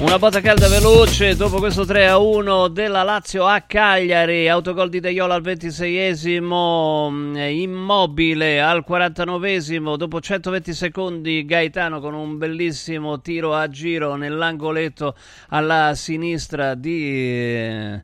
Una botta calda veloce dopo questo 3 a 1 della Lazio a Cagliari, autogol di Deiola al 26esimo, mm, immobile al 49esimo, dopo 120 secondi Gaetano con un bellissimo tiro a giro nell'angoletto alla sinistra di...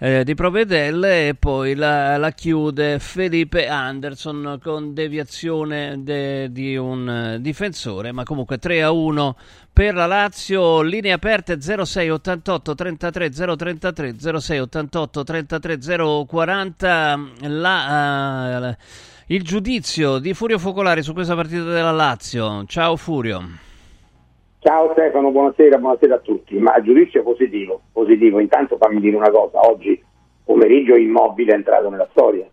eh, di Provedel e poi la, la chiude Felipe Anderson con deviazione de- di un eh, difensore, ma comunque 3 a 1 per la Lazio, linee aperte 06 88 33 033 06 88 33 040 la, eh, il giudizio di Furio Focolari su questa partita della Lazio. Ciao Furio. Ciao Stefano, buonasera, buonasera a tutti. Ma a giudizio positivo, positivo. Intanto fammi dire una cosa, oggi pomeriggio Immobile è entrato nella storia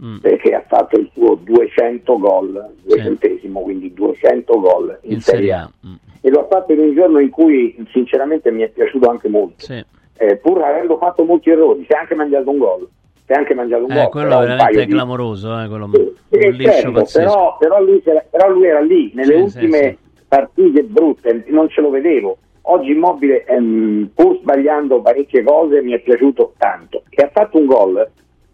Mm. perché ha fatto il suo 200 gol, duecentesimo, quindi 200 gol in, In Serie A. Mm. E lo ha fatto in un giorno in cui sinceramente mi è piaciuto anche molto. Sì. Eh, pur avendo fatto molti errori, si è anche mangiato un gol. Si è anche mangiato un Eh, gol. quello è veramente paio di- clamoroso, eh, quello Sì, sì, certo, pazzesco. però, però lui, però lui era lì, nelle Sì, ultime sì, sì. Partite brutte, non ce lo vedevo. Oggi Immobile, ehm, pur sbagliando parecchie cose, mi è piaciuto tanto. E ha fatto un gol,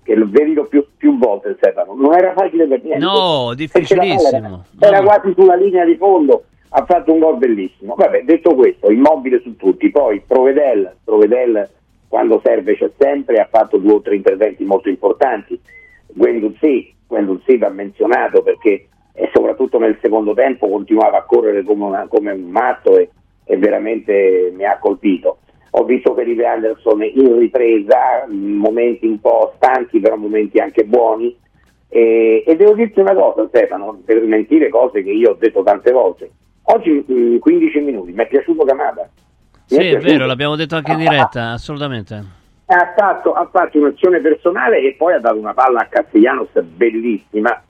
che lo vedi più, più volte Stefano, non era facile per niente. No, difficilissimo. Era, era No. quasi sulla linea di fondo, ha fatto un gol bellissimo. Vabbè, detto questo, Immobile su tutti. Poi Provedel, Provedel quando serve c'è sempre, ha fatto due o tre interventi molto importanti. Guendouzi, Guendouzi va menzionato perché e soprattutto nel secondo tempo continuava a correre come, una- come un matto e, e veramente mi ha colpito. Ho visto Felipe Anderson in ripresa, momenti un po' stanchi, però momenti anche buoni. E, e devo dirti una cosa, Stefano, per smentire cose che io ho detto tante volte. Oggi in 15 minuti mi è piaciuto Camada. Mi Sì, è piaciuto. vero, l'abbiamo detto anche in diretta, assolutamente. Ha fatto, ha fatto un'azione personale e poi ha dato una palla a Castellanos bellissima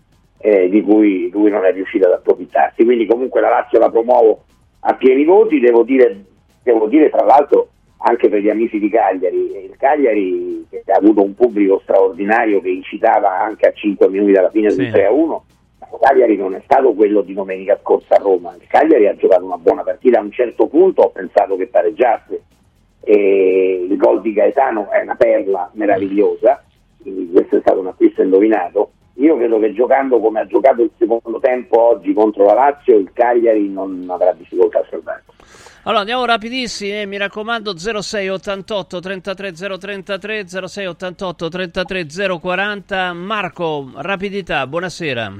eh, di cui lui non è riuscito ad approfittarsi. Quindi comunque la Lazio la promuovo a pieni voti, devo dire, devo dire tra l'altro anche per gli amici di Cagliari, il Cagliari che ha avuto un pubblico straordinario che incitava anche a 5 minuti dalla fine Sì. del 3 a 1. Il Cagliari non è stato quello di domenica scorsa a Roma, il Cagliari ha giocato una buona partita, a un certo punto ho pensato che pareggiasse, e il gol di Gaetano è una perla meravigliosa, quindi questo è stato un acquisto indovinato. Io credo che giocando come ha giocato il secondo tempo oggi contro la Lazio, il Cagliari non avrà difficoltà a salvarsi. Allora andiamo rapidissimi, eh, mi raccomando 06 88 33 033 06 88 33 040 Marco, rapidità, buonasera.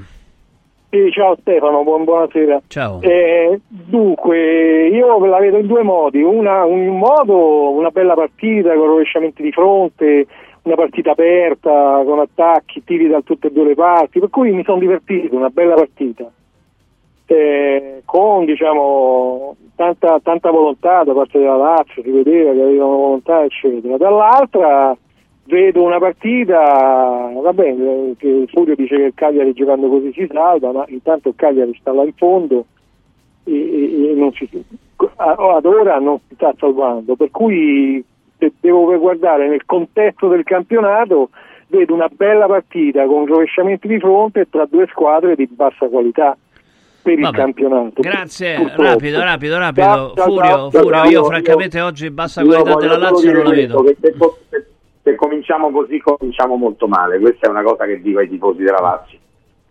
Sì, ciao Stefano, buon- buonasera. Ciao. Eh, dunque, io la vedo in due modi. Una, un modo, una bella partita con rovesciamenti di fronte, una partita aperta, con attacchi, tiri da tutte e due le parti, per cui mi sono divertito, una bella partita. Eh, con diciamo tanta, tanta volontà da parte della Lazio, si vedeva che avevano volontà, eccetera. Dall'altra vedo una partita, va bene, che Furio dice che il Cagliari giocando così si salva, ma intanto il Cagliari sta là in fondo e, e- e non si, ad ora non si sta salvando, per cui se devo guardare nel contesto del campionato vedo una bella partita con rovesciamenti di fronte tra due squadre di bassa qualità per il Vabbè. campionato. Grazie, Purtroppo. rapido, rapido, rapido. Ciao, Furio, ciao, Furio, ciao, io io- francamente oggi bassa Io qualità della Lazio non la vedo. se, se- se cominciamo così cominciamo molto male, questa è una cosa che dico ai tifosi della Lazio.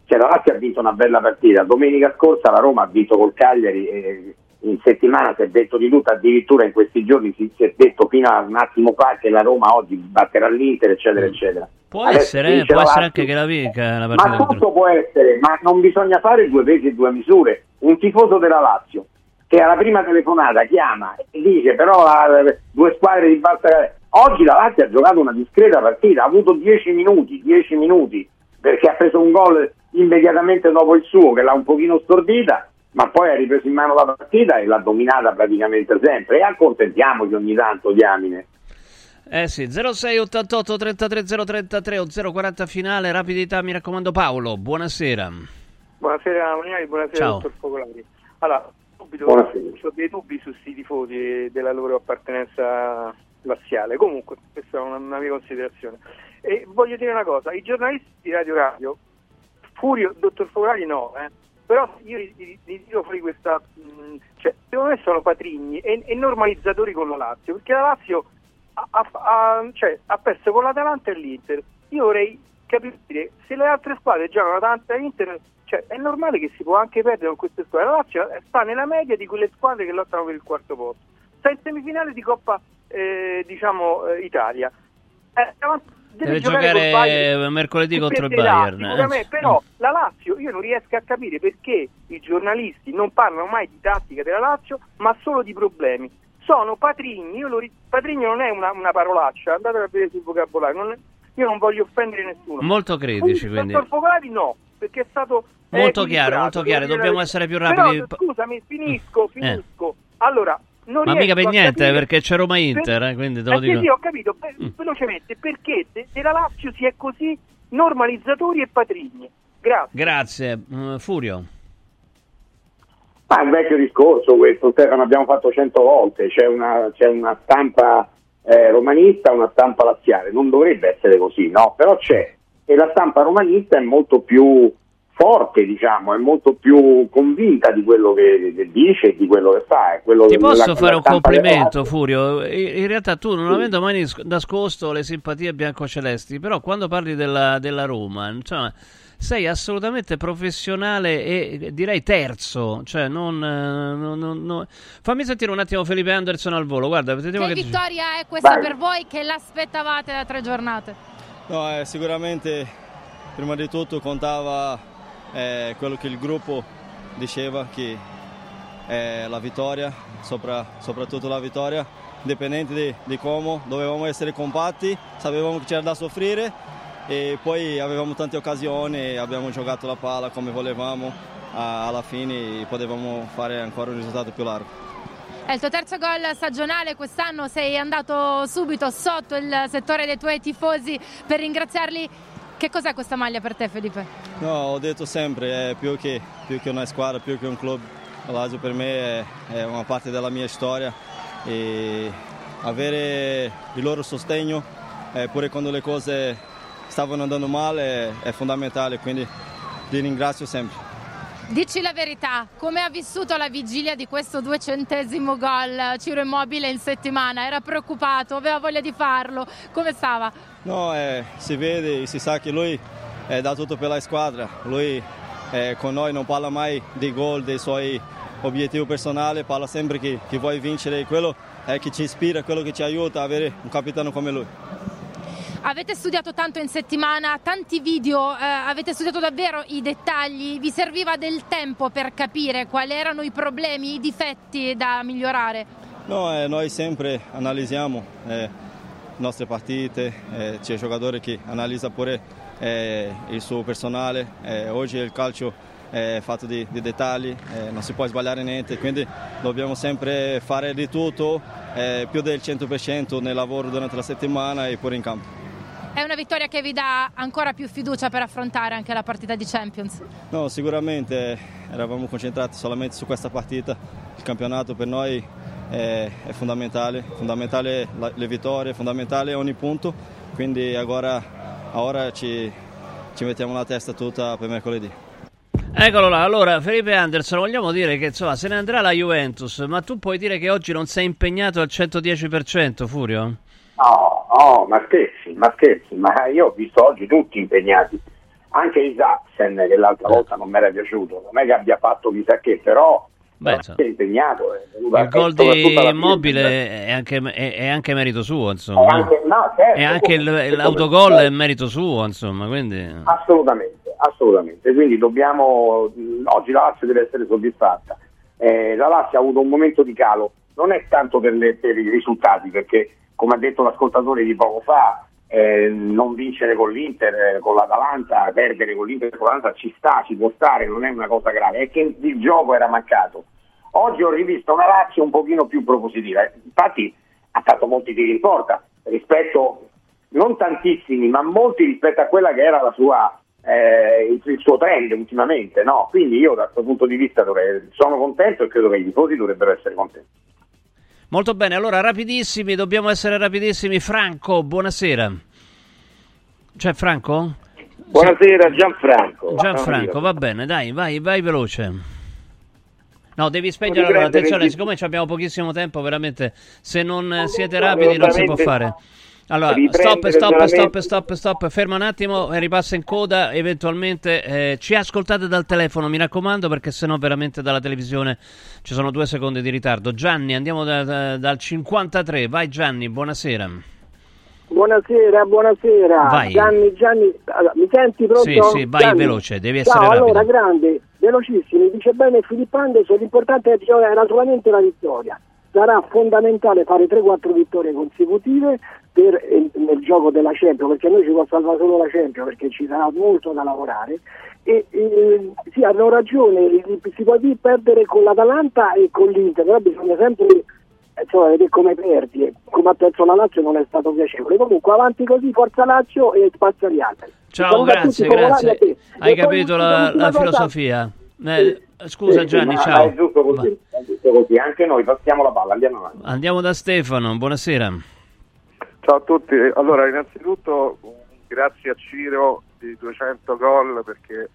Cioè, la Lazio ha vinto una bella partita, domenica scorsa la Roma ha vinto col Cagliari e in settimana si è detto di tutto, addirittura in questi giorni si, si è detto fino a un attimo fa che la Roma oggi batterà l'Inter, eccetera, eccetera. Può Adesso essere, eh, può essere anche che la vinca la Ma partita contro- tutto può essere, ma non bisogna fare due pesi e due misure. Un tifoso della Lazio che alla prima telefonata chiama e dice però eh, due squadre di bassa oggi la Lazio ha giocato una discreta partita, ha avuto 10 minuti, 10 minuti perché ha preso un gol immediatamente dopo il suo che l'ha un pochino stordita, ma poi ha ripreso in mano la partita e l'ha dominata praticamente sempre e accontentiamoci ogni tanto diamine. Eh sì, 0688 33 033 o 040 finale, rapidità, mi raccomando Paolo, buonasera. Buonasera Maniali, buonasera Ciao. dottor Focolari. Allora, subito ho dei dubbi su questi tifosi della loro appartenenza laziale. Comunque, questa è una, una mia considerazione. E voglio dire una cosa, i giornalisti di Radio Radio, Furio, dottor Focolari no, eh, però io gli tiro fuori questa... mh, cioè, secondo me sono patrigni e, e normalizzatori con la Lazio, perché la Lazio ha, ha- ha- cioè, ha perso con l'Atalanta e l'Inter. Io vorrei capire se le altre squadre giocano Atalanta e Inter, cioè, è normale che si può anche perdere con queste squadre. La Lazio sta nella media di quelle squadre che lottano per il quarto posto. Sta in semifinale di Coppa eh, diciamo, eh, Italia. Eh, davanti- Deve giocare giocare Bayern. mercoledì contro il carità, Bayern. eh. sicuramente, però la Lazio io non riesco a capire perché i giornalisti non parlano mai di tattica della Lazio, ma solo di problemi. Sono patrigni, io lo ri- patrigno non è una, una parolaccia, andate a vedere sul vocabolario, non io non voglio offendere nessuno. Molto critici, quindi. dottor Focolari no, perché è stato Molto equilibrato, chiaro, molto chiaro, dobbiamo essere più rapidi. Però, scusami, finisco, Eh. finisco. Allora, non Ma mica per niente, capire- perché c'è Roma-Inter, eh, quindi te lo eh dico. sì, ho capito, Mm. velocemente, perché de- della Lazio si è così normalizzatori e patrigni? Grazie. Grazie. Mm, Furio. Ma è un vecchio discorso questo, Stefano, abbiamo fatto cento volte, c'è una, c'è una stampa eh, romanista, una stampa laziale, non dovrebbe essere così, no? Però c'è, e la stampa romanista è molto più forte, diciamo, è molto più convinta di quello che, che dice e di quello che fa. è quello Ti che- posso la- fare un complimento. Furio? In realtà tu, non avendo mai nascosto le simpatie biancocelesti, però quando parli della, della Roma, insomma, sei assolutamente professionale e direi terzo. Cioè, non, non- non- non- Fammi sentire un attimo Felipe Anderson al volo. Guarda, Che che... vittoria è questa Vai. per voi che l'aspettavate da tre giornate? No, eh, sicuramente prima di tutto contava eh, quello che il gruppo diceva, che è la vittoria, sopra- soprattutto la vittoria, indipendente di, di come, dovevamo essere compatti, sapevamo che c'era da soffrire e poi avevamo tante occasioni, abbiamo giocato la palla come volevamo, alla fine potevamo fare ancora un risultato più largo. È il tuo terzo gol stagionale quest'anno, sei andato subito sotto il settore dei tuoi tifosi per ringraziarli. Che cos'è questa maglia per te Felipe? No, ho detto sempre, è più che, più che una squadra, più che un club. La Lazio per me è, è una parte della mia storia e avere il loro sostegno, eh, pure quando le cose stavano andando male, è fondamentale, quindi li ringrazio sempre. Dici la verità, come ha vissuto la vigilia di questo duecentesimo gol Ciro Immobile in settimana? Era preoccupato, aveva voglia di farlo, come stava? No, eh, si vede, si sa che lui eh, dà tutto per la squadra, lui eh, con noi non parla mai dei gol, dei suoi obiettivi personali, parla sempre che, che vuoi vincere, quello è che ci ispira, quello che ci aiuta a avere un capitano come lui. Avete studiato tanto in settimana, tanti video, eh, avete studiato davvero i dettagli, vi serviva del tempo per capire quali erano i problemi, i difetti da migliorare? No, eh, noi sempre analizziamo eh, le nostre partite, eh, c'è un giocatore che analizza pure eh, il suo personale, eh, oggi il calcio è fatto di, di dettagli, eh, non si può sbagliare niente, quindi dobbiamo sempre fare di tutto, eh, più del 100% nel lavoro durante la settimana e pure in campo. È una vittoria che vi dà ancora più fiducia per affrontare anche la partita di Champions. No, sicuramente eravamo concentrati solamente su questa partita, il campionato per noi è, è fondamentale, fondamentale la- le vittorie, fondamentale ogni punto, quindi ora, ora ci, ci mettiamo la testa tutta per mercoledì. Eccolo là, allora Felipe Anderson, vogliamo dire che insomma se ne andrà la Juventus, ma tu puoi dire che oggi non sei impegnato al 110%, Furio? No, no, ma scherzi, ma scherzi, ma io ho visto oggi tutti impegnati, anche Isaacsen che l'altra volta non mi era piaciuto, non è che abbia fatto chissà che, però Beh, è impegnato. È venuta- Il gol di Immobile è anche, è- è anche merito suo, È insomma. anche, no, certo, E anche il- come- l'autogol come- è merito suo, insomma, quindi... Assolutamente, assolutamente. Quindi dobbiamo. Oggi la Lazio deve essere soddisfatta. Eh, la Lazio ha avuto un momento di calo, non è tanto per, le- per i risultati, perché come ha detto l'ascoltatore di poco fa, eh, non vincere con l'Inter, eh, con l'Atalanta, perdere con l'Inter con l'Atalanta ci sta, ci può stare, non è una cosa grave, è che il gioco era mancato. Oggi ho rivisto una Lazio un pochino più propositiva, infatti ha fatto molti tiri in porta, rispetto, non tantissimi, ma molti rispetto a quella che era la sua, eh, il suo trend ultimamente. No? Quindi io da questo punto di vista dovrei, sono contento e credo che i tifosi dovrebbero essere contenti. Molto bene, allora rapidissimi, dobbiamo essere rapidissimi. Franco, buonasera. C'è Franco? Buonasera Gianfranco. Gianfranco, va bene, dai, vai, vai veloce. No, devi spegnere allora, attenzione, siccome abbiamo pochissimo tempo, veramente, se non siete rapidi non si può fare. Allora, stop, stop, stop, stop, stop, ferma un attimo e ripassa in coda, eventualmente eh, ci ascoltate dal telefono, mi raccomando, perché sennò veramente dalla televisione ci sono due secondi di ritardo. Gianni, andiamo da- da- dal 53, vai Gianni, buonasera. Buonasera, buonasera. Vai. Gianni, Gianni, allora, mi senti pronto? Sì, sì, vai Gianni? veloce, devi essere Ciao, rapido. allora, grande, velocissimi, dice bene Filippo Anderson, l'importante è era solamente la vittoria. Sarà fondamentale fare 3-4 vittorie consecutive per, nel gioco della Champions, perché noi ci può salvare solo la Champions, perché ci sarà molto da lavorare. E eh, sì, hanno ragione, si può dire perdere con l'Atalanta e con l'Inter, però bisogna sempre insomma, vedere come perdi. Come ha perso la Lazio non è stato piacevole. Comunque avanti così, forza Lazio e spazza gli altri. Ciao, grazie, tutti, grazie. Hai capito la, la filosofia? Eh, scusa Sì, Gianni, ma- ciao. ma È giusto così, è giusto così. Anche noi passiamo la palla, andiamo avanti. Andiamo da Stefano, buonasera. Ciao a tutti, allora innanzitutto un grazie a Ciro di 200 gol perché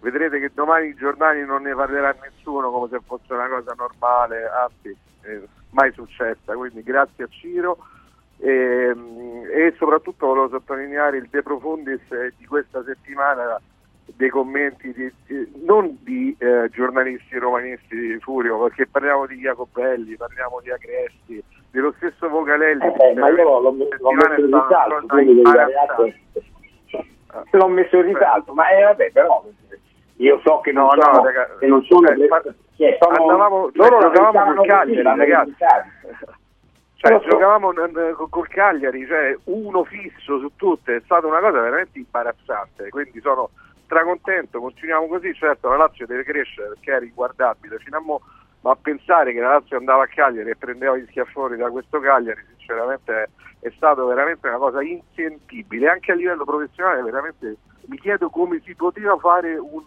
vedrete che domani i giornali non ne parlerà nessuno come se fosse una cosa normale, anzi eh, mai successa, quindi grazie a Ciro e, e soprattutto volevo sottolineare il De Profundis eh, di questa settimana dei commenti di- di- non di eh, giornalisti romanisti di Furio perché parliamo di Jacobelli, parliamo di Agresti, dello stesso Vocalelli Eh, ma io l'ho, l'ho- messo in risalto, quindi atto. L'ho messo in risalto, ma eh, vabbè, però io so che non No, no, sono, raga, che non sono, eh, sono andavamo- loro cioè, giocavamo col Cagliari, ragazzi. Cioè, so. giocavamo eh, col- col Cagliari, cioè uno fisso su tutte, è stata una cosa veramente imbarazzante, quindi sono stracontento, continuiamo così, certo la Lazio deve crescere perché è riguardabile fino a mo', ma pensare che la Lazio andava a Cagliari e prendeva gli schiaffoni da questo Cagliari, sinceramente è, è stato veramente una cosa insentibile, anche a livello professionale veramente mi chiedo come si poteva fare un,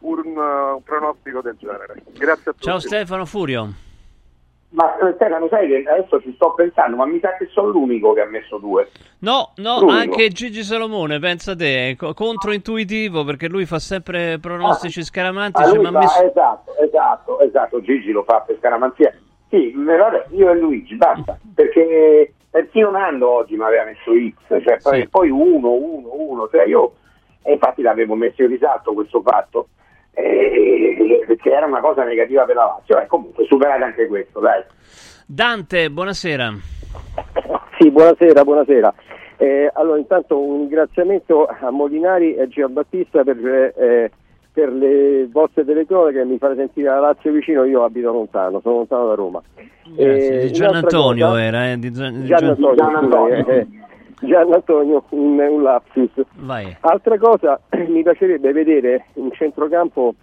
un, uh, un pronostico del genere. Grazie a tutti. Ciao Stefano Furio. Ma eh, Stefano, sai che adesso ci sto pensando, ma mi sa che sono l'unico che ha messo due. No, no, L'unico. anche Gigi Salomone, pensa te, controintuitivo perché lui fa sempre pronostici Ah, scaramantici, lui ma fa- messo... Esatto, esatto, esatto, Gigi lo fa per scaramanzia. Sì, vabbè, io e Luigi, basta, perché persino Nando oggi mi aveva messo X, cioè poi, Sì. poi uno, uno, uno, cioè io, e infatti l'avevo messo in risalto questo fatto, eh, perché era una cosa negativa per la Lazio, e comunque superate anche questo, dai. Dante, buonasera. Sì, buonasera, buonasera. Eh, allora, intanto un ringraziamento a Molinari e a Giambattista per, eh, per le vostre telecronache che mi fate sentire la Lazio vicino, io abito lontano, sono lontano da Roma. Grazie. Eh, Di Gian Antonio cosa- era, eh, di Gian- Gian Gian- Antonio, Gian Antonio. Gian Antonio, un, un lapsus. Vai. Altra cosa, mi piacerebbe vedere un centrocampo,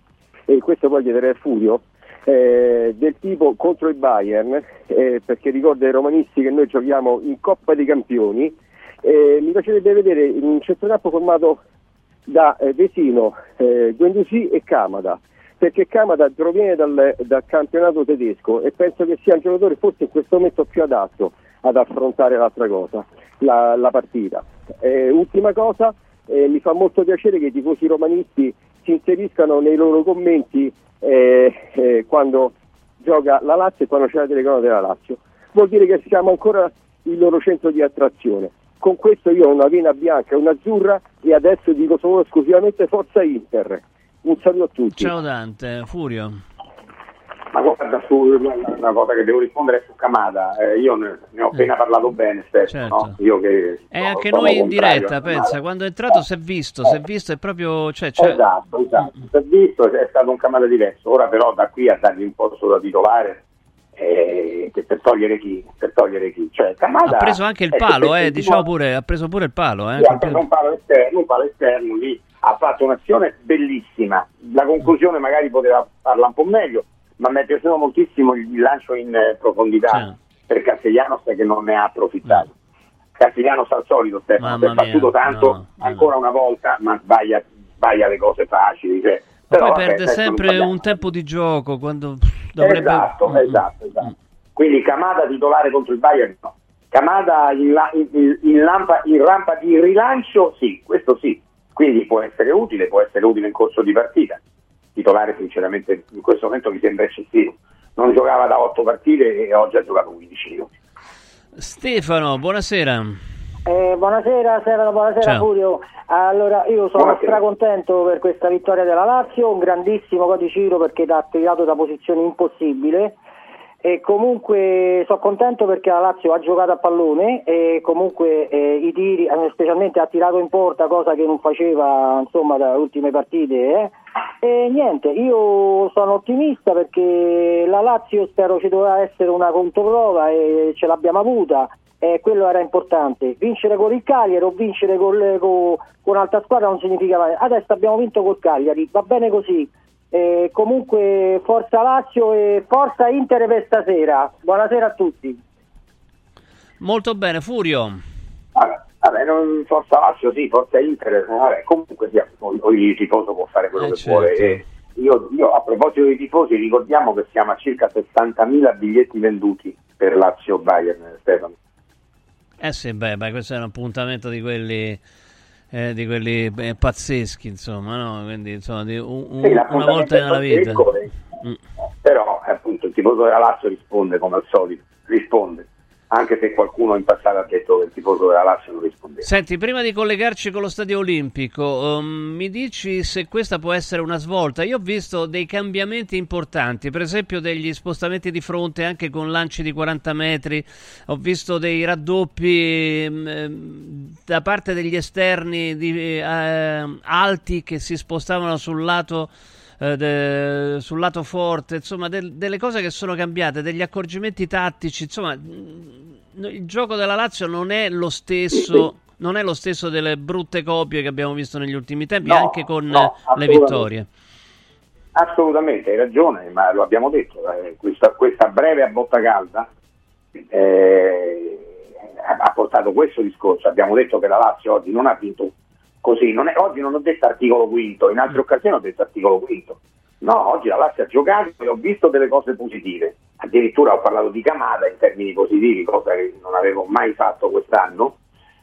e questo poi chiederei a Furio, eh, del tipo contro il Bayern, eh, perché ricorda ai romanisti che noi giochiamo in Coppa dei Campioni, eh, mi piacerebbe vedere un centrocampo formato da eh, Vesino, eh, Guendouzi e Camada, perché Camada proviene dal, dal campionato tedesco e penso che sia un giocatore forse in questo momento più adatto ad affrontare l'altra cosa, la, la partita. Eh, ultima cosa, eh, mi fa molto piacere che i tifosi romanisti si inseriscano nei loro commenti eh, eh, quando gioca la Lazio e quando c'è la telecronaca della Lazio. Vuol dire che siamo ancora il loro centro di attrazione. Con questo io ho una vena bianca e una azzurra e adesso dico solo esclusivamente Forza Inter. Un saluto a tutti. Ciao Dante, Furio. Ma guarda, su, una cosa che devo rispondere è su Camada, Eh, io ne, ne ho appena parlato bene stesso, Certo. no? io che E sono- anche noi in diretta, pensa, quando è entrato si è visto, si è visto, è proprio... Cioè, cioè- Esatto, esatto. Si è visto, è stato un Camada diverso. Ora però da qui a dargli un posto da titolare eh, per togliere chi? Per togliere chi? Cioè, ha preso anche il palo, eh, diciamo pure, ha preso pure il palo, eh. Sì, ha preso un palo esterno, un palo esterno lì, ha fatto un'azione bellissima. La conclusione magari poteva farla un po' meglio, ma mi è piaciuto moltissimo il lancio in eh, profondità Sì. per Castellanos che non ne ha approfittato. Castigliano sta al solito Stefano, si è battuto tanto no, no. ancora una volta, ma sbaglia, sbaglia le cose facili. Cioè. Ma Però, poi vabbè, perde non sempre un tempo di gioco quando dovrebbe... Esatto, Mm, esatto, esatto. Quindi Camada titolare contro il Bayern no. Camada in, la- in- in lampa- in rampa di rilancio sì, questo sì. Quindi può essere utile, può essere utile in corso di partita. Titolare sinceramente in questo momento mi sembra eccessivo. Non giocava da 8 partite e oggi ha giocato 15 minuti. Stefano, buonasera. Eh, buonasera Stefano, buonasera Ciao. Furio. Allora, io sono Buonasera. stracontento per questa vittoria della Lazio, un grandissimo Codiciro perché ti ha tirato da posizione impossibile e comunque sono contento perché la Lazio ha giocato a pallone e comunque eh, i tiri, eh, specialmente ha tirato in porta, cosa che non faceva insomma dalle ultime partite. eh. E niente, io sono ottimista perché la Lazio spero ci doveva essere una controprova e ce l'abbiamo avuta e quello era importante. Vincere con il Cagliari o vincere col- co- con un'altra squadra non significa Adesso abbiamo vinto col Cagliari, va bene così. Eh, comunque forza Lazio e forza Inter per stasera. Buonasera a tutti. Molto bene, Furio. Vabbè, non, forza Lazio sì, forza Inter, vabbè, comunque sia, il tifoso può fare quello Eh, che certo. vuole. E io, io, a proposito dei tifosi ricordiamo che siamo a circa 60.000 biglietti venduti per Lazio Bayern, Stefano. Eh sì, beh, beh, questo è un appuntamento di quelli, eh, di quelli eh, pazzeschi, insomma, no? Quindi, insomma, di un- un- Sì, una volta nella vita. eh. Mm. Però eh, appunto il tifoso della Lazio risponde come al solito, risponde, anche se qualcuno in passato ha detto che il tifoso della Lazio non rispondeva. Senti, prima di collegarci con lo Stadio Olimpico, ehm, mi dici se questa può essere una svolta? Io ho visto dei cambiamenti importanti, per esempio degli spostamenti di fronte anche con lanci di 40 metri, ho visto dei raddoppi ehm, da parte degli esterni di, eh, alti che si spostavano sul lato eh, de- sul lato forte, insomma, del- delle cose che sono cambiate, degli accorgimenti tattici, insomma, mh, il gioco della Lazio non è lo stesso. Non è lo stesso delle brutte copie che abbiamo visto negli ultimi tempi, No, anche con no, le vittorie. Assolutamente, hai ragione, ma lo abbiamo detto, eh, questa, questa breve a botta calda eh, ha portato questo discorso. Abbiamo detto che la Lazio oggi non ha vinto così, non è- oggi non ho detto articolo quinto, in altre occasioni ho detto articolo quinto. No, oggi la Lazio ha giocato e ho visto delle cose positive. Addirittura ho parlato di Camada in termini positivi, cosa che non avevo mai fatto quest'anno.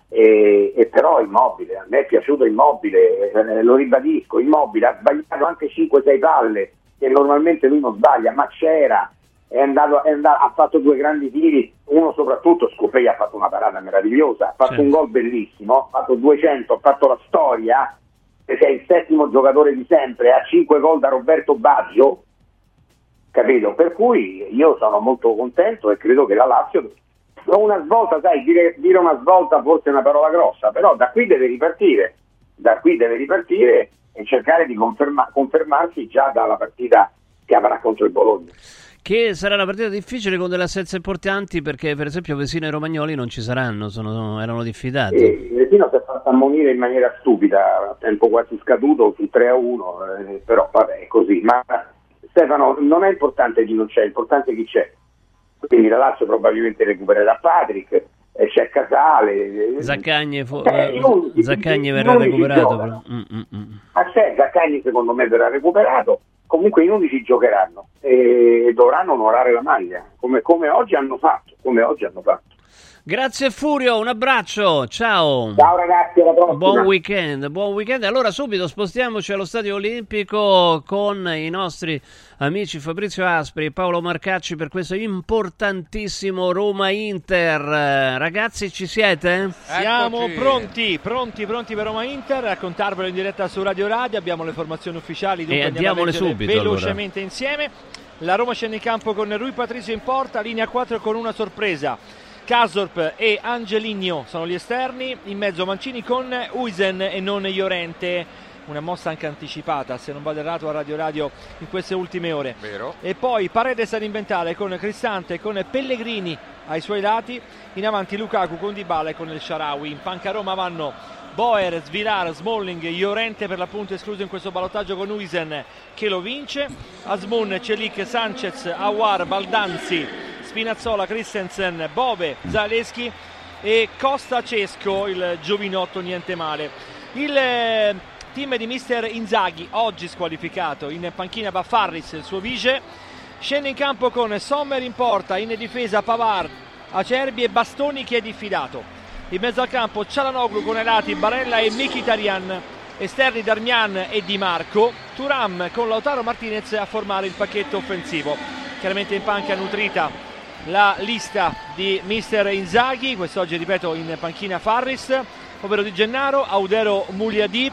E, e però Immobile, a me è piaciuto Immobile, eh, lo ribadisco, Immobile ha sbagliato anche 5-6 palle che normalmente lui non sbaglia, ma c'era, è andato, è andato- ha fatto due grandi tiri, uno soprattutto, Scopei ha fatto una parata meravigliosa, ha fatto Certo. un gol bellissimo, ha fatto 200, ha fatto la storia, perché è il settimo giocatore di sempre, ha 5 gol da Roberto Baggio, capito? Per cui io sono molto contento e credo che la Lazio una svolta, sai, dire, dire una svolta forse è una parola grossa, però da qui deve ripartire, da qui deve ripartire e cercare di conferma- confermarsi già dalla partita che avrà contro il Bologna. Che sarà una partita difficile con delle assenze importanti perché, per esempio, Vesino e Romagnoli non ci saranno, sono- erano diffidati. E Vesino si è fatto ammonire in maniera stupida, a tempo quasi scaduto sul 3 a 1, eh, però vabbè, è così. Ma Stefano, non è importante chi non c'è, è importante chi c'è. Quindi la Lazio probabilmente recupererà Patrick, eh, c'è Casale. eh, Zaccagni, fo- eh, eh, gli verrà recuperato. però. Mm, mm, mm. Ma c'è Zaccagni secondo me verrà recuperato, comunque i 11 giocheranno e dovranno onorare la maglia, come, come oggi hanno fatto, come oggi hanno fatto. Grazie Furio, un abbraccio, ciao. Ciao ragazzi, alla prossima. Buon weekend, buon weekend. Allora subito spostiamoci allo Stadio Olimpico con i nostri amici Fabrizio Aspri e Paolo Marcacci per questo importantissimo Roma-Inter. Ragazzi, ci siete? Siamo Eccoci. pronti, pronti, pronti per Roma Inter, a raccontarvelo in diretta su Radio Radio, abbiamo le formazioni ufficiali, dunque E andiamo a subito, velocemente insieme. La Roma scende in campo con Rui Patricio in porta, linea 4 con una sorpresa. Kasorp e Angeligno sono gli esterni, in mezzo Mancini con Uisen e non Llorente. Una mossa anche anticipata, se non vado errato, a Radio Radio in queste ultime ore. Vero? E poi Paredes ad inventare con Cristante e con Pellegrini ai suoi lati. In avanti Lukaku con Dybala e con il Sharawi. In panca Roma vanno Boer, Svilar, Smalling, Llorente per l'appunto escluso in questo ballottaggio con Uisen che lo vince. Asmun, Celic, Sanchez, Awar, Baldanzi, Spinazzola, Christensen, Bove, Zaleschi. e Costa Cesco, il giovinotto niente male. Il eh, team di mister Inzaghi, oggi squalificato, in panchina va Farris, il suo vice, scende in campo con Sommer in porta, in difesa Pavard, Acerbi e Bastoni che è diffidato. In mezzo al campo Cialanoglu con Elati, Barella e Mkhitaryan, esterni Darmian e Di Marco, Turam con Lautaro Martinez a formare il pacchetto offensivo. Chiaramente in panca nutrita la lista di mister Inzaghi, quest'oggi ripeto in panchina Farris, ovvero Di Gennaro, Audero Muliadi,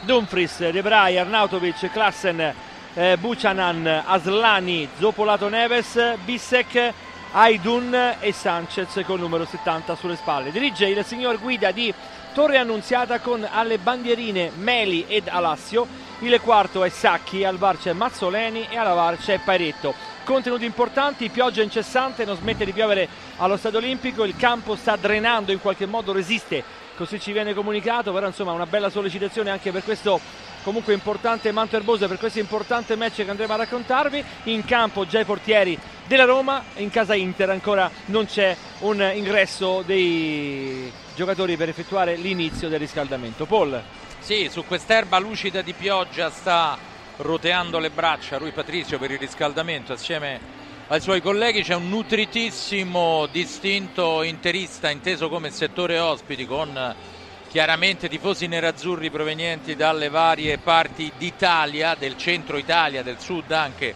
Dumfries, Debray, Arnautovic, Klassen, eh, Buchanan, Aslani, Zopolato Neves, Bissek, Aidun e Sanchez con il numero 70 sulle spalle. Dirige il signor guida di Torre Annunziata con alle bandierine Meli ed Alassio. Il quarto è Sacchi, al bar c'è Mazzoleni e alla VAR c'è Pairetto. Contenuti importanti, pioggia incessante, non smette di piovere allo Stadio Olimpico, il campo sta drenando in qualche modo, resiste, così ci viene comunicato, però insomma una bella sollecitazione anche per questo comunque importante manto erboso per questo importante match che andremo a raccontarvi. In campo già i portieri della Roma, in casa Inter ancora non c'è un ingresso dei giocatori per effettuare l'inizio del riscaldamento. Paul. Sì, su quest'erba lucida di pioggia sta roteando le braccia Rui Patrizio per il riscaldamento assieme ai suoi colleghi c'è un nutritissimo distinto interista inteso come settore ospiti con chiaramente tifosi nerazzurri provenienti dalle varie parti d'Italia, del centro Italia, del sud anche.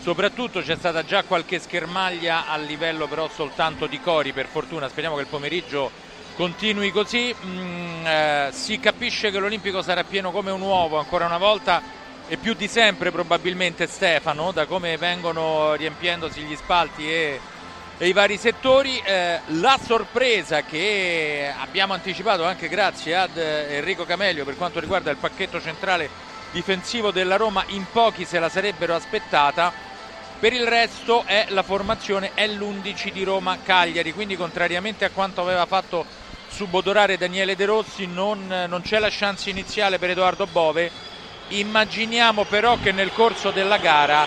Soprattutto c'è stata già qualche schermaglia a livello però soltanto di cori, per fortuna speriamo che il pomeriggio continui così. Mm, eh, si capisce che l'Olimpico sarà pieno come un uovo ancora una volta e più di sempre probabilmente Stefano, da come vengono riempiendosi gli spalti e e i vari settori. Eh, la sorpresa che abbiamo anticipato anche grazie ad eh, Enrico Camelio per quanto riguarda il pacchetto centrale difensivo della Roma, in pochi se la sarebbero aspettata. Per il resto è la formazione è l'11 di Roma Cagliari, quindi contrariamente a quanto aveva fatto subodorare Daniele De Rossi non, non c'è la chance iniziale per Edoardo Bove. Immaginiamo però che nel corso della gara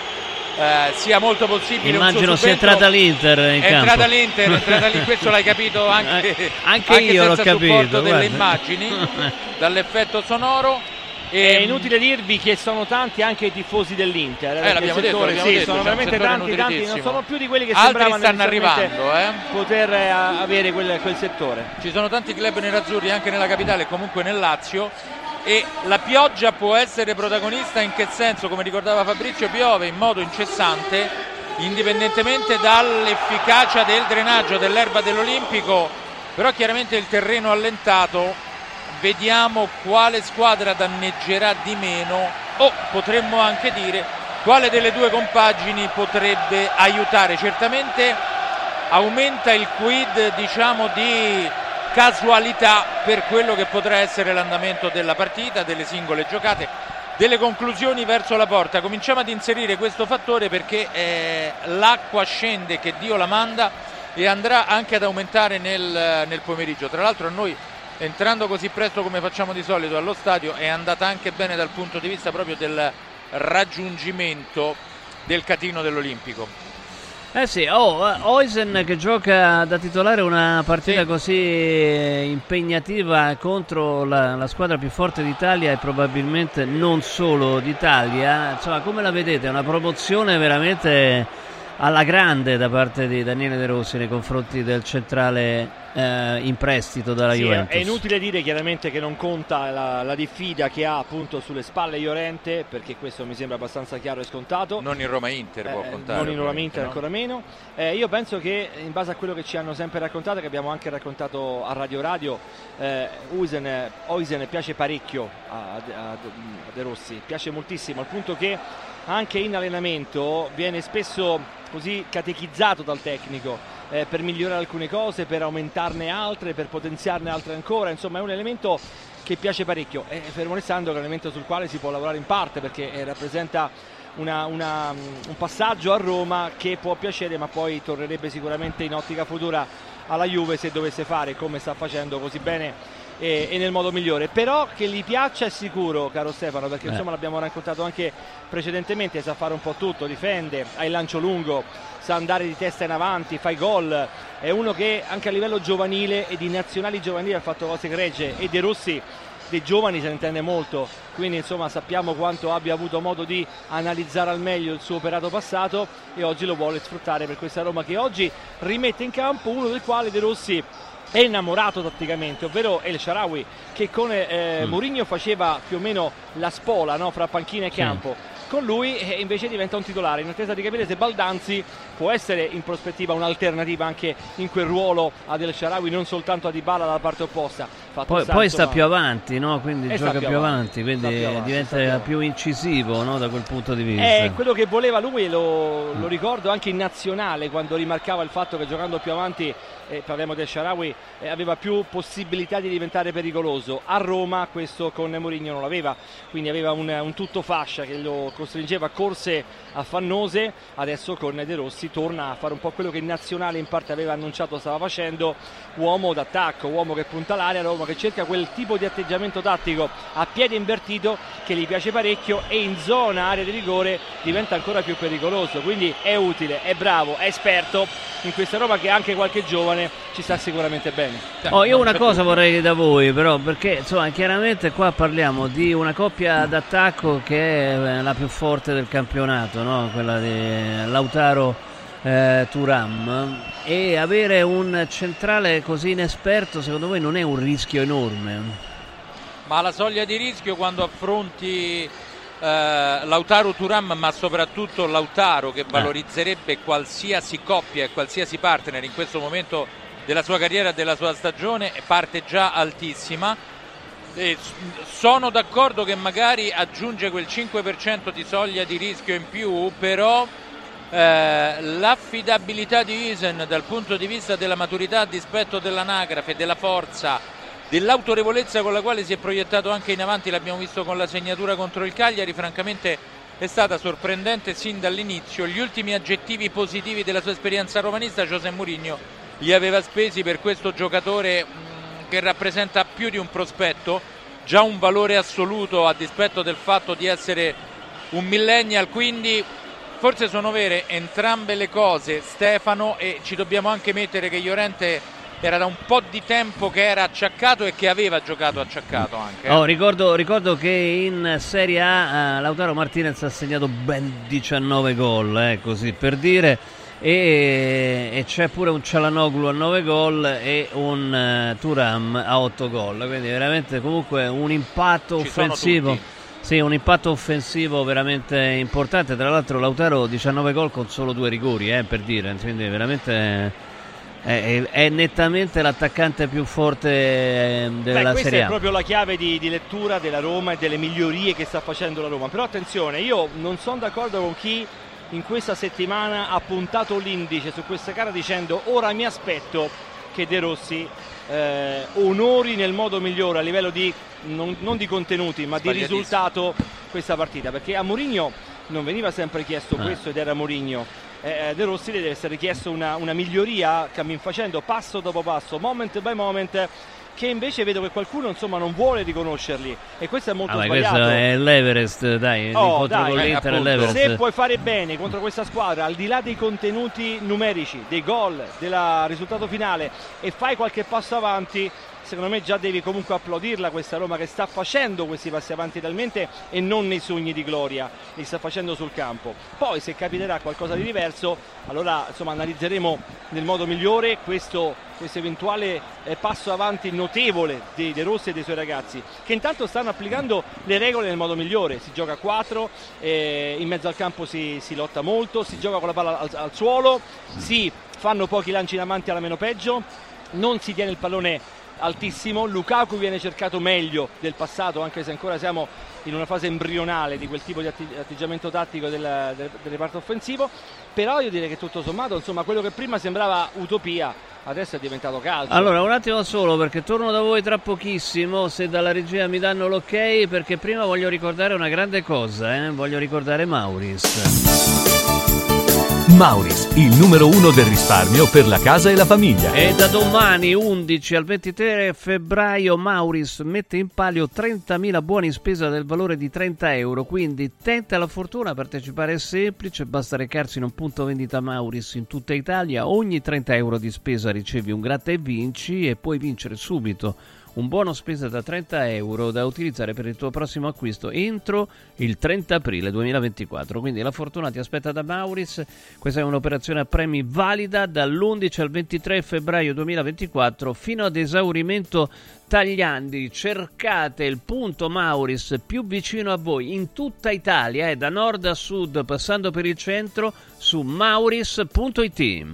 eh, sia molto possibile. Immagino sia entrata l'Inter in è campo. entrata l'Inter, è entrata lì, questo l'hai capito anche, Eh, anche io l'ho senza capito, supporto delle guarda. immagini, dall'effetto sonoro. È E, inutile dirvi che sono tanti anche i tifosi dell'Inter. Eh, perché l'abbiamo detto, settore, l'abbiamo sì, detto, sono veramente tanti, tanti, non sono più di quelli che Altri sembravano stanno arrivando, eh. poter eh, avere quel, quel settore. Ci sono tanti club nerazzurri anche nella capitale e comunque nel Lazio e la pioggia può essere protagonista in che senso? Come ricordava Fabrizio, piove in modo incessante indipendentemente dall'efficacia del drenaggio dell'erba dell'Olimpico, però chiaramente il terreno allentato, vediamo quale squadra danneggerà di meno o potremmo anche dire quale delle due compagini potrebbe aiutare. Certamente aumenta il quid diciamo di casualità per quello che potrà essere l'andamento della partita, delle singole giocate, delle conclusioni verso la porta. Cominciamo ad inserire questo fattore perché eh, l'acqua scende che Dio la manda e andrà anche ad aumentare nel, nel pomeriggio. Tra l'altro a noi entrando così presto come facciamo di solito allo stadio è andata anche bene dal punto di vista proprio del raggiungimento del catino dell'Olimpico. Eh sì, oh, eh, Oisen che gioca da titolare una partita Sì. così impegnativa contro la, la squadra più forte d'Italia e probabilmente non solo d'Italia. Insomma, come la vedete? È una promozione veramente alla grande da parte di Daniele De Rossi nei confronti del centrale eh, in prestito dalla Sì, Juventus. è inutile dire chiaramente che non conta la, la diffida che ha appunto sulle spalle Llorente, perché questo mi sembra abbastanza chiaro e scontato. Non in Roma-Inter può Eh, contare. non in Roma Inter no? ancora meno. Eh, io penso che in base a quello che ci hanno sempre raccontato, che abbiamo anche raccontato a Radio Radio, eh, Uisen, Oisen piace parecchio a, a- a De Rossi, piace moltissimo, al punto che anche in allenamento viene spesso così catechizzato dal tecnico eh, per migliorare alcune cose, per aumentarne altre, per potenziarne altre ancora, insomma è un elemento che piace parecchio, e fermo restando che è un elemento sul quale si può lavorare in parte perché eh, rappresenta una- una- un passaggio a Roma che può piacere ma poi tornerebbe sicuramente in ottica futura alla Juve se dovesse fare come sta facendo così bene e, e nel modo migliore. Però che gli piaccia è sicuro, caro Stefano, perché Eh. insomma l'abbiamo raccontato anche precedentemente, sa fare un po' tutto, difende, ha il lancio lungo, sa andare di testa in avanti, fa i gol, è uno che anche a livello giovanile e di nazionali giovanili ha fatto cose egregie e De Rossi dei giovani se ne intende molto, quindi insomma sappiamo quanto abbia avuto modo di analizzare al meglio il suo operato passato e oggi lo vuole sfruttare per questa Roma che oggi rimette in campo uno del quale De Rossi è innamorato tatticamente, ovvero El Sharawi che con eh, Mm. Mourinho faceva più o meno la spola no, fra panchina e campo. Con lui eh, invece diventa un titolare, in attesa di capire se Baldanzi può essere in prospettiva un'alternativa anche in quel ruolo ad El Sharawi, non soltanto a Dybala dalla parte opposta. Poi, sta, poi sta insomma, più avanti, no? quindi E sta gioca più più avanti, avanti, quindi più avanti, diventa più incisivo no? da quel punto di vista. È quello che voleva lui lo, Mm. lo ricordo anche in nazionale quando rimarcava il fatto che giocando più avanti, eh, parliamo del Sharawi, eh, aveva più possibilità di diventare pericoloso. A Roma questo con Mourinho non l'aveva, quindi aveva un, un tutto fascia che lo costringeva a corse affannose. Adesso con De Rossi torna a fare un po' quello che in nazionale in parte aveva annunciato stava facendo, uomo d'attacco, uomo che punta l'area, uomo che cerca quel tipo di atteggiamento tattico a piede invertito che gli piace parecchio e in zona area di rigore diventa ancora più pericoloso. Quindi è utile, è bravo, è esperto in questa roba che anche qualche giovane ci sta sicuramente bene. Oh, io una cosa vorrei da voi, però, perché insomma, chiaramente qua parliamo di una coppia d'attacco che è la più forte del campionato, no? quella di Lautaro eh, Turam. E avere un centrale così inesperto, secondo voi, non è un rischio enorme? Ma la soglia di rischio quando affronti eh, Lautaro Turam, ma soprattutto Lautaro che valorizzerebbe qualsiasi coppia e qualsiasi partner in questo momento della sua carriera e della sua stagione, parte già altissima. E s- sono d'accordo che magari aggiunge quel 5% di soglia di rischio in più, però eh, l'affidabilità di Isen dal punto di vista della maturità a dispetto dell'anagrafe, della forza, dell'autorevolezza con la quale si è proiettato anche in avanti, l'abbiamo visto con la segnatura contro il Cagliari, francamente è stata sorprendente sin dall'inizio. Gli ultimi aggettivi positivi della sua esperienza romanista José Mourinho li aveva spesi per questo giocatore mh, che rappresenta più di un prospetto, già un valore assoluto a dispetto del fatto di essere un millennial, quindi forse sono vere entrambe le cose Stefano e ci dobbiamo anche mettere che Llorente era da un po' di tempo che era acciaccato e che aveva giocato acciaccato anche. eh. Oh, ricordo, ricordo che in Serie A eh, Lautaro Martinez ha segnato ben 19 gol, eh, così per dire, e, e c'è pure un Cialanoglu a 9 gol e un eh, Turam a 8 gol, quindi veramente comunque un impatto Ci offensivo. Sì, un impatto offensivo veramente importante. Tra l'altro Lautaro 19 gol con solo due rigori, eh, per dire, quindi veramente è, è- è nettamente l'attaccante più forte eh, Beh, della questa Serie è A. proprio la chiave di, di lettura della Roma e delle migliorie che sta facendo la Roma. Però attenzione, io non sono d'accordo con chi in questa settimana ha puntato l'indice su questa gara dicendo ora mi aspetto che De Rossi eh, onori nel modo migliore a livello di non, non di contenuti ma di risultato questa partita. Perché a Mourinho non veniva sempre chiesto Eh. questo ed era Mourinho. Eh, De Rossi le deve essere chiesto una, una miglioria cammin facendo passo dopo passo moment by moment che invece vedo che qualcuno insomma non vuole riconoscerli. E questo è molto Ah, sbagliato. questo è l'Everest, dai, Oh, dai, con eh, se puoi fare bene contro questa squadra, al di là dei contenuti numerici, dei gol, del risultato finale e fai qualche passo avanti, secondo me già devi comunque applaudirla questa Roma che sta facendo questi passi avanti talmente e non nei sogni di gloria, li sta facendo sul campo. Poi se capiterà qualcosa di diverso, allora insomma analizzeremo nel modo migliore questo, questo eventuale eh, passo avanti notevole di De Rossi e dei suoi ragazzi, che intanto stanno applicando le regole nel modo migliore, si gioca a 4, eh, in mezzo al campo si, si lotta molto, si gioca con la palla al, al suolo, si fanno pochi lanci in avanti alla meno peggio, non si tiene il pallone altissimo, Lukaku viene cercato meglio del passato anche se ancora siamo in una fase embrionale di quel tipo di atteggiamento tattico del, del- del reparto offensivo, però io direi che tutto sommato insomma quello che prima sembrava utopia adesso è diventato calcio. Allora, un attimo solo perché torno da voi tra pochissimo, se dalla regia mi danno l'ok, perché prima voglio ricordare una grande cosa, eh? voglio ricordare Mauris. Mauris, il numero uno del risparmio per la casa e la famiglia. E da domani 11 al 23 febbraio Mauris mette in palio 30.000 buoni spesa del valore di 30 euro, quindi tenta la fortuna, partecipare è semplice, basta recarsi in un punto vendita Mauris in tutta Italia, ogni 30 euro di spesa ricevi un gratta e vinci e puoi vincere subito un buono spesa da 30 euro da utilizzare per il tuo prossimo acquisto entro il 30 aprile 2024. Quindi la fortuna ti aspetta da Mauris. Questa è un'operazione a premi valida dall'11 al 23 febbraio 2024 fino ad esaurimento tagliandi. Cercate il punto Mauris più vicino a voi in tutta Italia, eh, da nord a sud, passando per il centro, su mauris.it.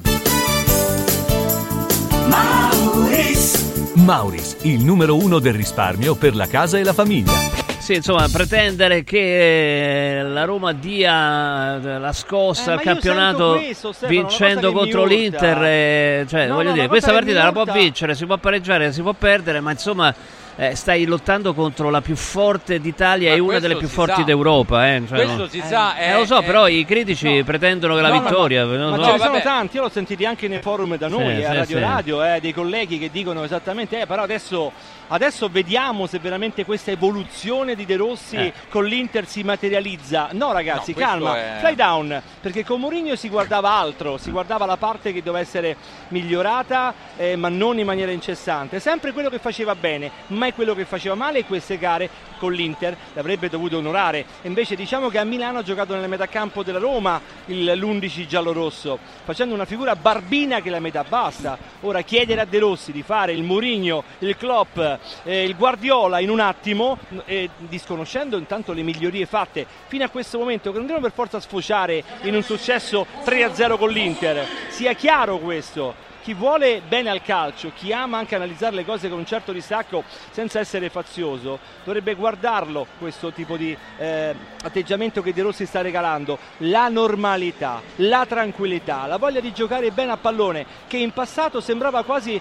Mauris. Mauris, il numero uno del risparmio per la casa e la famiglia. Sì, insomma, pretendere che eh, la Roma dia eh, la scossa Eh, al campionato questo, Stefano, vincendo contro l'Inter, eh, cioè, No, voglio no, dire, questa partita la può vincere, si può pareggiare, si può perdere, ma insomma eh, stai lottando contro la più forte d'Italia Ma e una delle più forti sa. d'Europa. Eh, cioè, Questo no. si sa, Eh, lo so, però i critici pretendono che la No, ma- vittoria. Ma, ce so. ne sono tanti, io l'ho sentiti anche nei forum da noi, Sì, eh, a sì, Radio sì. Radio, eh, dei colleghi che dicono esattamente, eh, però adesso, adesso vediamo se veramente questa evoluzione di De Rossi Eh. con l'Inter si materializza. No ragazzi, No, calma, è- fly down, perché con Mourinho si guardava altro, si guardava la parte che doveva essere migliorata, eh, ma non in maniera incessante. Sempre quello che faceva bene, mai quello che faceva male e queste gare con l'Inter l'avrebbe dovuto onorare. Invece diciamo che a Milano ha giocato nel metacampo della Roma il- l'11 giallo-rosso, facendo una figura barbina che la metà basta. Ora chiedere a De Rossi di fare il Mourinho, il Klopp, eh, il Guardiola in un attimo, eh, disconoscendo intanto le migliorie fatte fino a questo momento, che non devono per forza sfociare in un successo 3-0 con l'Inter. Sia chiaro questo. Chi vuole bene al calcio, chi ama anche analizzare le cose con un certo distacco senza essere fazioso, dovrebbe guardarlo questo tipo di eh, atteggiamento che De Rossi sta regalando. La normalità, la tranquillità, la voglia di giocare bene a pallone, che in passato sembrava quasi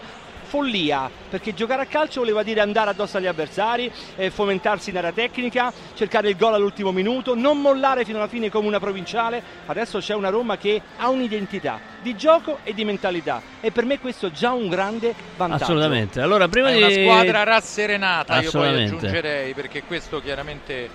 follia, perché giocare a calcio voleva dire andare addosso agli avversari, eh, fomentarsi in area tecnica, cercare il gol all'ultimo minuto, non mollare fino alla fine come una provinciale. Adesso c'è una Roma che ha un'identità di gioco e di mentalità e per me questo è già un grande vantaggio. Assolutamente. Allora, prima è di una squadra rasserenata, io poi aggiungerei, perché questo chiaramente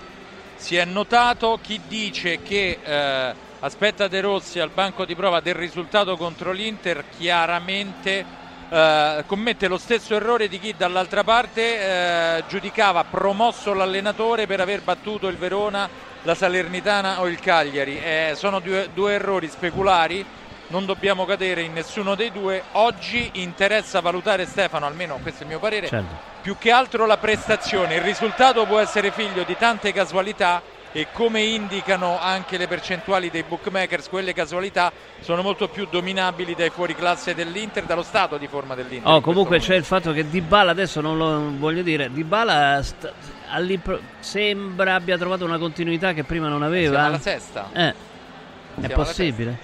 si è notato. Chi dice che eh, aspetta De Rossi al banco di prova del risultato contro l'Inter, chiaramente eh, commette lo stesso errore di chi dall'altra parte eh, giudicava promosso l'allenatore per aver battuto il Verona, la Salernitana o il Cagliari. Eh, sono due, due errori speculari. Non dobbiamo cadere in nessuno dei due. Oggi interessa valutare Stefano, almeno questo è il mio parere, Certo. più che altro la prestazione. Il risultato può essere figlio di tante casualità e come indicano anche le percentuali dei bookmakers, quelle casualità sono molto più dominabili dai fuoriclasse dell'Inter, dallo stato di forma dell'Inter. Oh, comunque c'è il fatto che Dybala adesso non lo voglio dire, Dybala all'impro- sembra abbia trovato una continuità che prima non aveva. Siamo alla sesta. Eh. È Siamo alla possibile?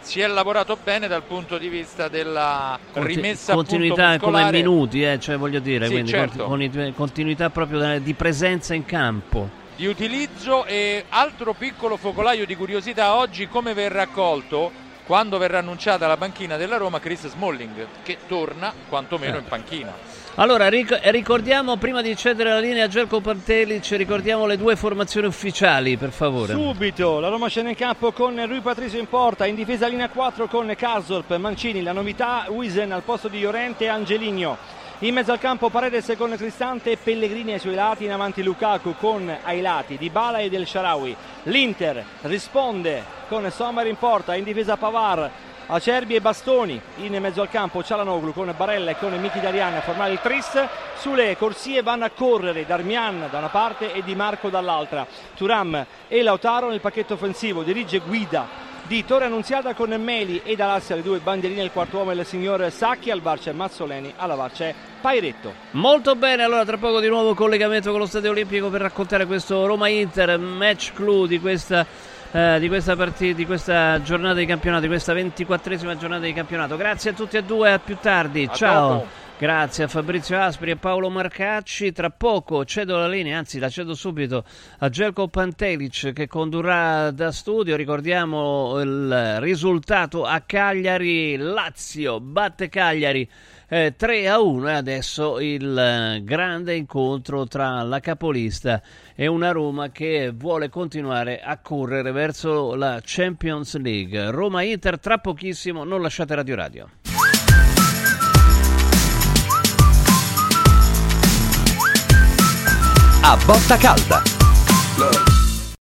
Si è lavorato bene dal punto di vista della Conti- rimessa continuità come minuti, eh, cioè voglio dire, Sì, quindi certo. conti- con- continuità proprio di presenza in campo. Di utilizzo e altro piccolo focolaio di curiosità oggi come verrà accolto quando verrà annunciata la panchina della Roma Chris Smalling che torna quantomeno in panchina Allora, ric- ricordiamo prima di cedere la linea a Gelco Pantelic, ricordiamo le due formazioni ufficiali, per favore. Subito la Roma scende in campo con Rui Patricio in porta, in difesa linea 4 con Kasorp, Mancini, la novità Wisen al posto di Llorente e Angeligno. In mezzo al campo Paredes con Cristante, Pellegrini ai suoi lati, in avanti Lukaku con ai lati Dybala e Del Sharawi. L'Inter risponde con Sommer in porta, in difesa Pavar, Acerbi e Bastoni. In mezzo al campo Cialanoglu con Barella e con Mkhitaryan a formare il tris. Sulle corsie vanno a correre Darmian da una parte e Di Marco dall'altra. Turam e Lautaro nel pacchetto offensivo dirige guida di Torre Annunziata con Meli e Dalassia le due bandierine il quarto uomo è il signor Sacchi al bar c'è Mazzoleni alla VAR c'è Pairetto Molto bene, allora tra poco di nuovo collegamento con lo Stadio Olimpico per raccontare questo Roma-Inter, match clou di questa, eh, di questa partita, di questa giornata di campionato, di questa ventiquattresima giornata di campionato. Grazie a tutti e due, a più tardi, A ciao. dopo. Grazie a Fabrizio Aspri e Paolo Marcacci. Tra poco cedo la linea, anzi la cedo subito a Gelko Pantelic che condurrà da studio. Ricordiamo il risultato a Cagliari. Lazio batte Cagliari eh, 3 a 1 e adesso il eh, grande incontro tra la capolista e una Roma che vuole continuare a correre verso la Champions League. Roma-Inter tra pochissimo, non lasciate Radio Radio. A botta calda.